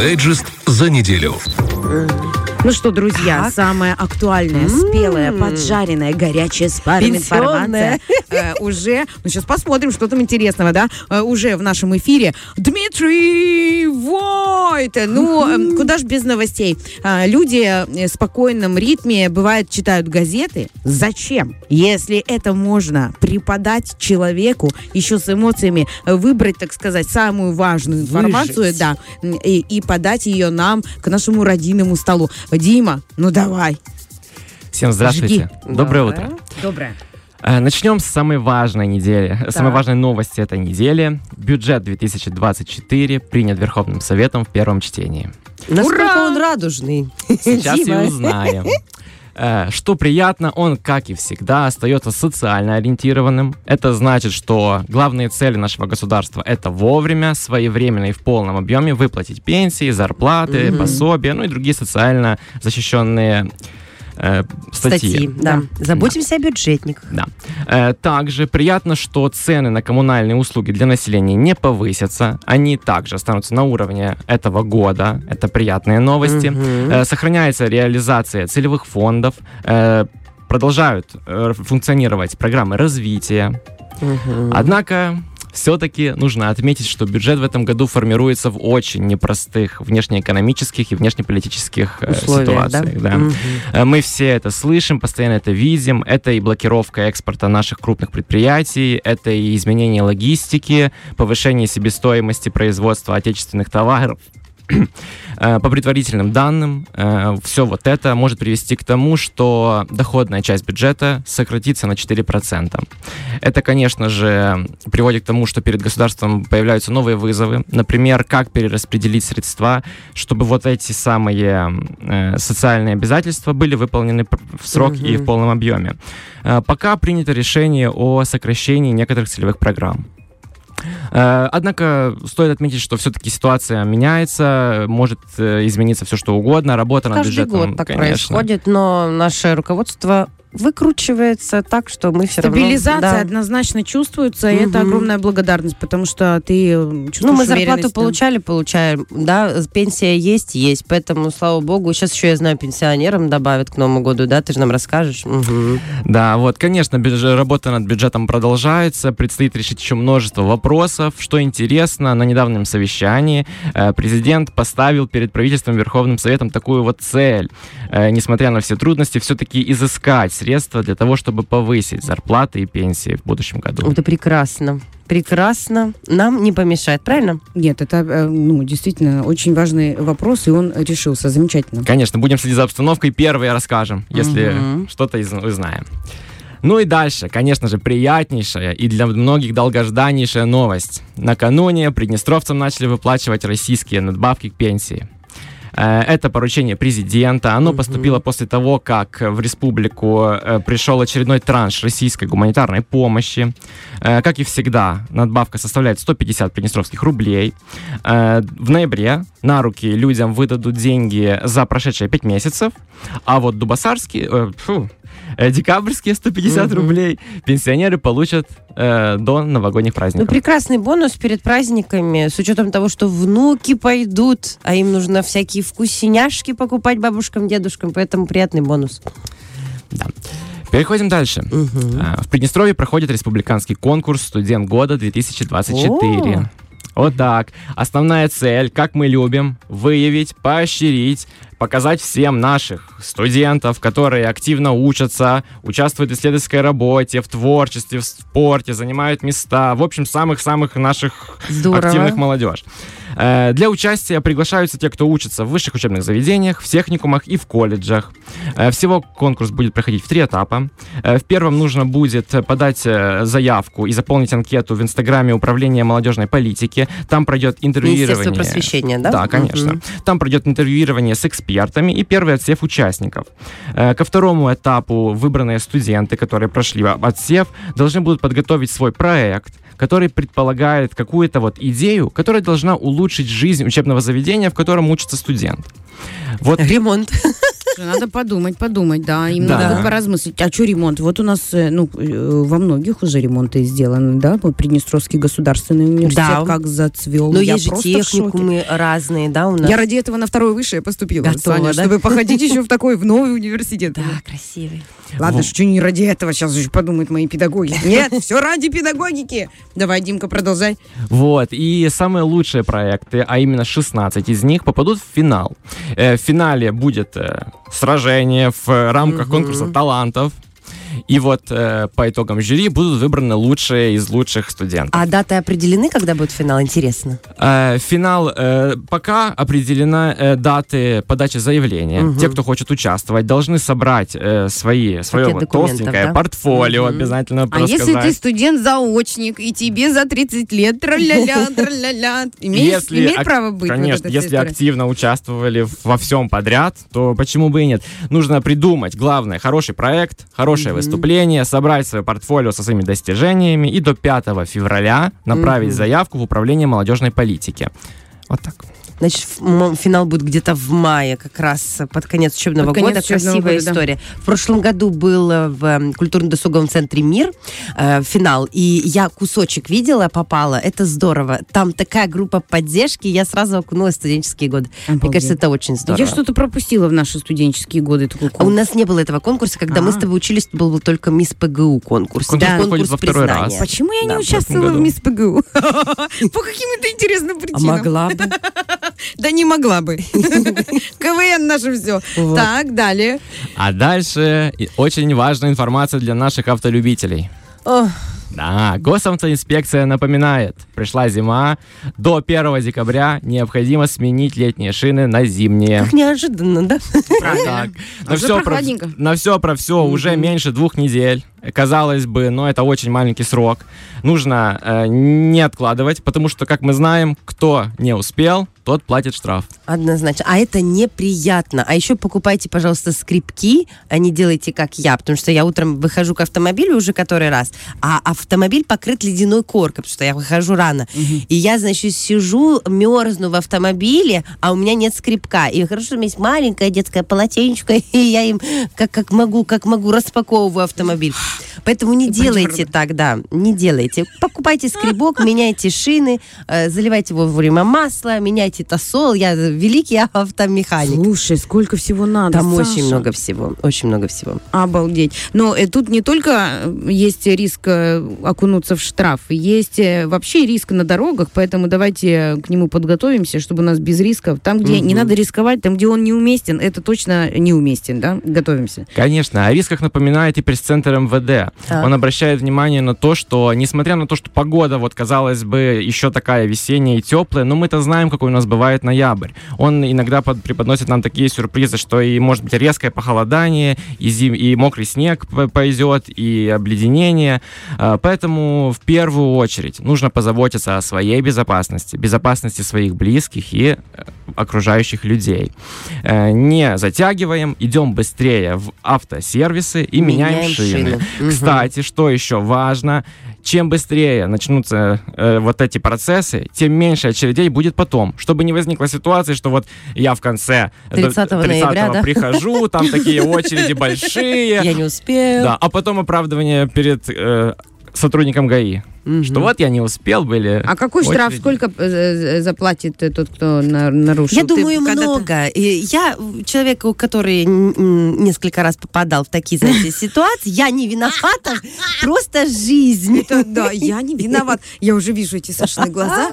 Дайджест за неделю. Ну что, друзья, Так. самая актуальная, спелая, поджаренная, горячая спаренная Пенсионная. информация э, уже, ну сейчас посмотрим, что там интересного, да, э, уже в нашем эфире. Дмитрий Войт! Ну, э, куда ж без новостей. А, Люди э, в спокойном ритме, бывает, читают газеты. Зачем? Если это можно преподать человеку, еще с эмоциями, э, выбрать, так сказать, самую важную информацию, Выжить. да, и, и подать ее нам к нашему родийному столу. Дима, ну давай. Всем здравствуйте. Жги. Доброе утро. Доброе. Э, Начнем с самой важной недели, э, самой важной новости этой недели. Бюджет 2024 принят Верховным Советом в первом чтении. Насколько Ура! он радужный. Сейчас и Дима. узнаем. Э, Что приятно, он, как и всегда, остается социально ориентированным. Это значит, что главные цели нашего государства — это вовремя, своевременно и в полном объеме выплатить пенсии, зарплаты, Мгм. пособия, ну и другие социально защищенные э, статьи. Статьи, да. Заботимся о бюджетниках. Да. Э, Также приятно, что цены на коммунальные услуги для населения не повысятся. Они также останутся на уровне этого года. Это приятные новости. Э, Сохраняется реализация целевых фондов. Э, Продолжают э, функционировать программы развития. Мгм. Однако все-таки нужно отметить, что бюджет в этом году формируется в очень непростых внешнеэкономических и внешнеполитических э, Условия, да? ситуациях. да. Мгм. Э, Мы все это слышим, постоянно это видим. Это и блокировка экспорта наших крупных предприятий, это и изменение логистики, повышение себестоимости производства отечественных товаров. Э, По предварительным данным, все вот это может привести к тому, что доходная часть бюджета сократится на 4%. Это, конечно же, приводит к тому, что перед государством появляются новые вызовы. Например, как перераспределить средства, чтобы вот эти самые э, социальные обязательства были выполнены в срок и Мгм. в полном объеме. Э, пока принято решение о сокращении некоторых целевых программ. Э, Однако стоит отметить, что все-таки ситуация меняется, может э, измениться все что угодно, работа над Каждый бюджетом, год так конечно. происходит, но наше руководство выкручивается так, что мы все равно... Стабилизация Да. однозначно чувствуется, и это огромная благодарность, потому что ты м, чувствуешь Ну, мы зарплату получали, получаем, да, пенсия есть, есть, поэтому, слава богу, сейчас еще, я знаю, пенсионерам добавят к Новому году, да, ты же нам расскажешь. Мгм. Да, вот, конечно, бюдж- работа над бюджетом продолжается, предстоит решить еще множество вопросов. Что интересно, на недавнем совещании э, президент поставил перед правительством Верховным Советом такую вот цель, э, несмотря на все трудности, все-таки изыскать средства для того, чтобы повысить зарплаты и пенсии в будущем году. Это прекрасно. Прекрасно. Нам не помешает, правильно? Нет, это э, ну, действительно очень важный вопрос, и он решился. Замечательно. Конечно, будем следить за обстановкой, первые расскажем, если Мгм. что-то из- узнаем. Ну и дальше, конечно же, приятнейшая и для многих долгожданнейшая новость. Накануне приднестровцам начали выплачивать российские надбавки к пенсии. Э, Это поручение президента. Оно Мгм. поступило после того, как в республику э, пришел очередной транш российской гуманитарной помощи. Э, Как и всегда, надбавка составляет 150 приднестровских рублей. В ноябре на руки людям выдадут деньги за прошедшие 5 месяцев, а вот дубасарские, э, фу, декабрьские 150 Мгм. рублей пенсионеры получат э, до новогодних Ну, праздников. прекрасный бонус перед праздниками, с учетом того, что внуки пойдут, а им нужно всякие вкусняшки покупать бабушкам, дедушкам, поэтому приятный бонус. Переходим дальше. А, В Приднестровье проходит республиканский конкурс «Студент года 2024». Вот так. Основная цель, как мы любим, выявить, поощрить, показать всем наших студентов, которые активно учатся, участвуют в исследовательской работе, в творчестве, в спорте, занимают места, в общем, самых-самых наших Здорово. активных молодежь. Э, Для участия приглашаются те, кто учится в высших учебных заведениях, в техникумах и в колледжах. Э, Всего конкурс будет проходить в три этапа. Э, В первом нужно будет подать заявку и заполнить анкету в Инстаграме Управления молодежной политики. Там пройдет интервьюирование. Просвещения, да? Да, конечно. Мгм. Там пройдет интервьюирование с экспертами и первый отсев участников. Ко второму этапу выбранные студенты, которые прошли отсев, должны будут подготовить свой проект, который предполагает какую-то вот идею, которая должна улучшить жизнь учебного заведения, в котором учится студент. Вот Ремонт. Надо подумать, подумать, да. Им Да. надо поразмыслить. А что ремонт? Вот у нас, э, ну, э, во многих уже ремонты сделаны, да? Вот Приднестровский государственный университет Да. как зацвел. Но Я есть же техникумы разные, да, у нас. Я ради этого на второе высшее поступила, Готова, Саня, да? чтобы походить еще в такой, в новый университет. Да, красивый. Ладно, что не ради этого, сейчас еще подумают мои педагоги. Нет, все ради педагогики. Давай, Димка, продолжай. Вот, и самые лучшие проекты, а именно 16 из них, попадут в финал. Э, в финале будет сражение в рамках Мгм. конкурса талантов. И вот э, по итогам жюри будут выбраны лучшие из лучших студентов. А даты определены, когда будет финал? Интересно. Э, финал э, пока определены э, даты подачи заявления. Мгм. Те, кто хочет участвовать, должны собрать э, свои свое вот толстенькое да? портфолио Мгм. обязательно А если ты студент-заочник, и тебе за 30 лет, тра-ля-ля, тра-ля-ля, имеешь, Если имеет ак- право быть? вот Конечно, вся если активно участвовали во всем подряд, то почему бы и нет? Нужно придумать, главное, хороший проект, хорошее Мгм. Выступление, собрать свое портфолио со своими достижениями и до 5 февраля направить заявку в управление молодежной политики. Вот так. Значит, финал будет где-то в мае, как раз э, под конец учебного Под конец года. учебного Красивая года, да. история. В прошлом году был э, в культурно-досуговом центре «Мир» э, финал, и я кусочек видела, попала. Это здорово. Там такая группа поддержки, я сразу окунулась в студенческие годы. Мне Обалдеть. кажется, это очень здорово. Я что-то пропустила в наши студенческие годы. такой А у конкурс. нас не было этого конкурса, когда мы А. с тобой учились, был только мисс ПГУ конкурс. Конкурс Да, проходит во второй раз. признания. Почему я Да, не в участвовала в году. Мисс ПГУ? По каким-то интересным А причинам. могла бы. Да не могла бы. КВН наше все. Вот. Так, далее. А дальше очень важная информация для наших автолюбителей. О, Да, госавтоинспекция напоминает, пришла зима, до 1 декабря необходимо сменить летние шины на зимние. как неожиданно, да? Правильно. Так. А На уже все, про, прохладненько. на все про все уже меньше двух недель. Казалось бы, но это очень маленький срок. Нужно э, не откладывать, потому что, как мы знаем, кто не успел, тот платит штраф. Однозначно. А это неприятно. А еще покупайте, пожалуйста, скрипки, а не делайте, как я. Потому что я утром выхожу к автомобилю уже который раз, а автомобиль покрыт ледяной коркой, потому что я выхожу рано. И я, значит, сижу, мерзну в автомобиле, а у меня нет скрипка. И хорошо, что у меня есть маленькое детское полотенечко, и я им как, как могу, как могу распаковываю автомобиль. Поэтому не делайте так, да, не делайте. Покупайте скребок, меняйте шины, э, заливайте вовремя масло, меняйте тосол. Я великий автомеханик. Слушай, сколько всего надо, Там Саша. очень много всего, очень много всего. Обалдеть. Но э, тут не только э, есть риск э, окунуться в штраф, есть э, вообще риск на дорогах, поэтому давайте к нему подготовимся, чтобы у нас без рисков. Там, где не Мгм. надо рисковать, там, где он неуместен, это точно неуместен, да? Готовимся. Конечно, о рисках напоминает и пресс-центр МВД. Так. Он обращает внимание на то, что, несмотря на то, что погода, вот, казалось бы, еще такая весенняя и теплая, но мы-то знаем, какой у нас бывает ноябрь. Он иногда под- преподносит нам такие сюрпризы, что и, может быть, резкое похолодание, и, зим- и мокрый снег пойдет, и обледенение. А, Поэтому в первую очередь нужно позаботиться о своей безопасности, безопасности своих близких и э, окружающих людей. Э, Не затягиваем, идем быстрее в автосервисы и меняем, Меняем шины. шины. Кстати, что еще важно, чем быстрее начнутся э, вот эти процессы, тем меньше очередей будет потом. Чтобы не возникла ситуация, что вот я в конце э, 30 ноября, да? прихожу, там такие очереди большие, Я не успел. да, а потом оправдывание перед э, сотрудником ГАИ, Мгм. что вот я не успел, были А какой штраф, очереди. сколько э, э, заплатит э, тот, кто на- нарушил? Я Ты думаю, много. И Я человек, у который несколько раз попадал в такие, знаете, ситуации, я не виновата, просто жизнь. Это, да, я не виноват. Я уже вижу эти Сашины глаза.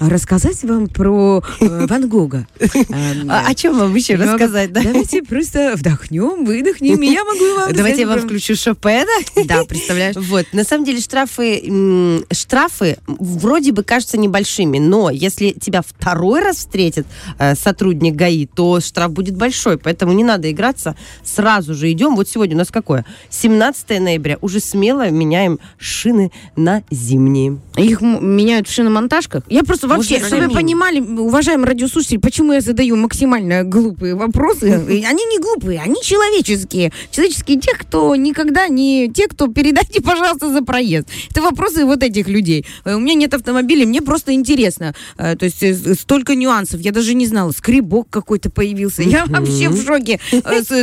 Рассказать вам про Ван Гога. Эм, А о чем вам еще рассказать, да? Давайте просто вдохнем, выдохнем, и я могу вам Давайте я вам включу Шопена. Да, представляешь? Вот, на самом деле штрафы, штрафы вроде бы кажутся небольшими, но если тебя второй раз встретит э, сотрудник ГАИ, то штраф будет большой, поэтому не надо играться, сразу же идем. Вот сегодня у нас какое? 17 ноября, уже смело меняем шины на зимние. Их меняют в шиномонтажках. Я просто вообще, Можно чтобы вы понимали, уважаемые радиослушатели, почему я задаю максимально глупые вопросы. Они не глупые, они человеческие. Человеческие тех, кто никогда не... Те, кто передайте, пожалуйста, за проезд. Это вопросы вопросы вот этих людей. Э, У меня нет автомобиля, мне просто интересно. Э, То есть э, столько нюансов. Я даже не знала. Скребок какой-то появился. Я вообще в шоке.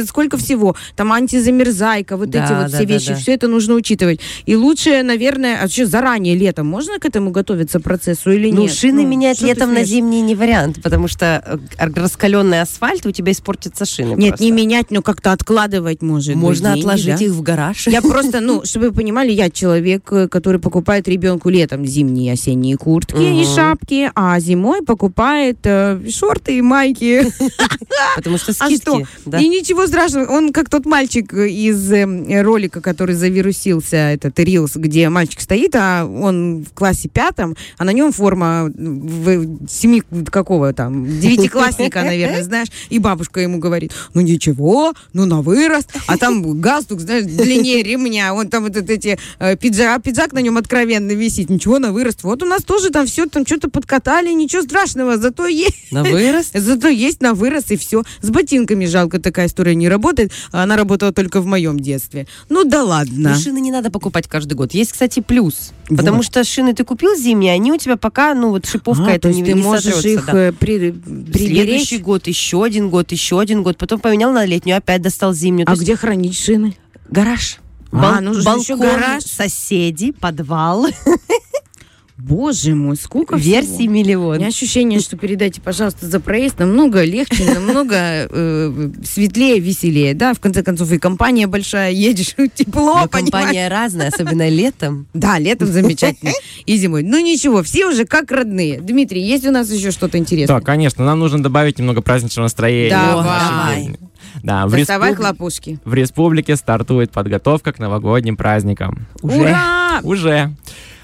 Сколько всего. Там антизамерзайка, вот эти вот все вещи. Все это нужно учитывать. И лучше, наверное, а что, заранее летом можно к этому готовиться процессу или Ну, нет? шины менять летом на зимний не вариант, потому что раскаленный асфальт, у тебя испортятся шины Нет, не менять, но как-то откладывать может Можно отложить их в гараж. Я просто, ну, чтобы вы понимали, я человек, который покупает ребенку летом зимние и осенние куртки и Мгм. шапки, а зимой покупает э, шорты и майки. Потому что А скидки. что? да. И ничего страшного. Он как тот мальчик из э, ролика, который завирусился, этот Рилс, где мальчик стоит, а он в классе пятом, а на нем форма в семи какого там, девятиклассника, наверное, знаешь, и бабушка ему говорит, ну ничего, ну на вырост, а там галстук, знаешь, длиннее ремня, он там вот эти э, пиджак, пиджак на нем откровенно висит, ничего на вырост. Вот у нас тоже там все там что-то подкатали, ничего страшного, зато есть На вырост? Зато есть на вырос и все. С ботинками жалко, такая история не работает. А Она работала только в моем детстве. Ну да ладно. Ну, шины не надо покупать каждый год. Есть, кстати, плюс. Вот. Потому что шины ты купил зимние, они у тебя пока, ну, вот шиповка А, это не, ты не можешь сотрется, их да. э, при- Следующий приберечь. год, еще один год, еще один год. Потом поменял на летнюю, опять достал зимнюю. То А есть где хранить шины? гараж. А, Бал- ну же балкон, еще гараж. соседи, подвал, Боже мой, сколько версий всего. У миллион. меня ощущение, что передайте, пожалуйста, за проезд намного легче, намного э, светлее, веселее. Да, в конце концов, и компания большая, едешь, тепло, Но понимаешь? компания разная, особенно летом. Да, летом замечательно. И зимой. Ну ничего, все уже как родные. Дмитрий, есть у нас еще что-то интересное? Да, конечно, нам нужно добавить немного праздничного настроения. Давай. Да, в, республи- хлопушки. в республике стартует подготовка к новогодним праздникам. Уже. Ура! Уже.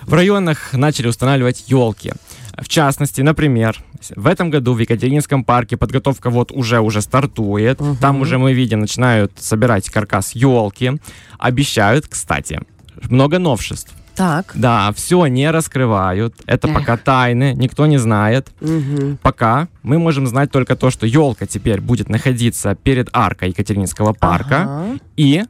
В районах начали устанавливать елки. В частности, например, в этом году в Екатеринском парке подготовка вот уже уже стартует. Мгм. Там уже мы видим, начинают собирать каркас елки. Обещают, кстати, много новшеств. Так. Да, все не раскрывают. Это Эх. пока тайны, никто не знает. Мгм. Пока мы можем знать только то, что елка теперь будет находиться перед аркой Екатерининского парка Ага. и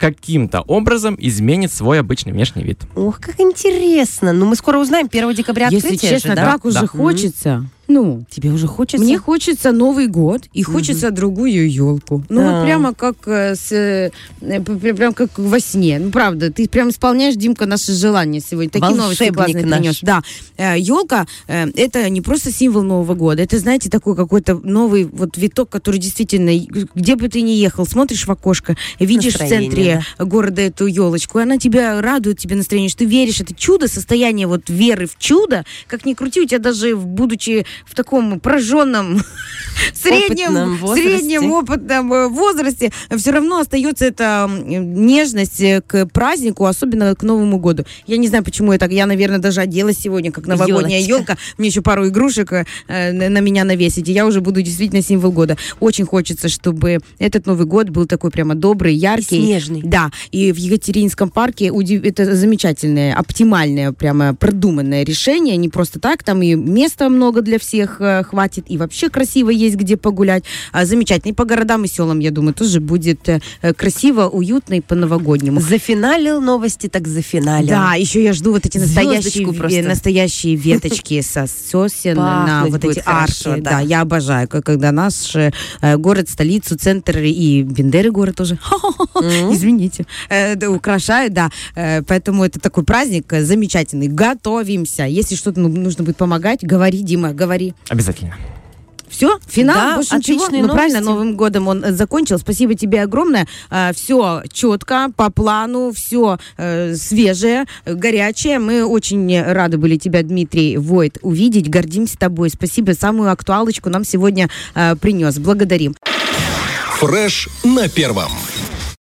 каким-то образом изменит свой обычный внешний вид. Ох, как интересно. Ну, мы скоро узнаем. 1 декабря Если открытие честно, же, да? так уже Да. хочется. Ну, Тебе уже хочется? мне хочется Новый год и хочется другую елку. Ну, Да. вот прямо как э, с, э, э, прям как во сне. Ну, правда, ты прям исполняешь, Димка, наши желания сегодня. Такие новости Волшебник классные наш. принес. Да, елка это не просто символ Нового года, это, знаете, такой какой-то новый вот виток, который действительно, где бы ты ни ехал, смотришь в окошко, видишь в Настроение, центре города эту елочку, и она тебя радует, тебе настроение, что ты веришь, это чудо, состояние вот веры в чудо, как ни крути, у тебя даже в- будучи в таком пораженном среднем, Опытном возрасте. среднем опытном э, возрасте, все равно остается эта нежность э, к празднику, особенно к Новому году. Я не знаю, почему я так, я, наверное, даже оделась сегодня, как новогодняя елка, мне еще пару игрушек э, на меня навесить, и я уже буду действительно символ года. Очень хочется, чтобы этот Новый год был такой прямо добрый, яркий. снежный. Да, и в Екатеринском парке удив- это замечательное, оптимальное, прямо продуманное решение. Не просто так, там и места много для всех э, хватит, и вообще красиво есть где погулять. А, замечательно. И по городам и селам, я думаю, тоже будет э, э, красиво, уютно и по-новогоднему. Зафиналил новости, так зафиналил. Да, еще я жду вот эти настоящие, настоящие веточки со сосен на вот эти арки. да. Я обожаю, когда наш город, столицу, центр и Бендеры город тоже. Извините. Украшают, да. Поэтому это такой праздник замечательный. Готовимся. Если что-то ну, нужно будет помогать, говори, Дима, говори. Обязательно. Все, финал, Да, больше ничего. Ну, правильно. Новым годом он э, закончил. Спасибо тебе огромное. все четко, по плану, все свежее, э, горячее. Мы очень рады были тебя, Дмитрий Войт, увидеть. Гордимся тобой. Спасибо. Самую актуалочку нам сегодня э, принес. Благодарим. Фреш на первом.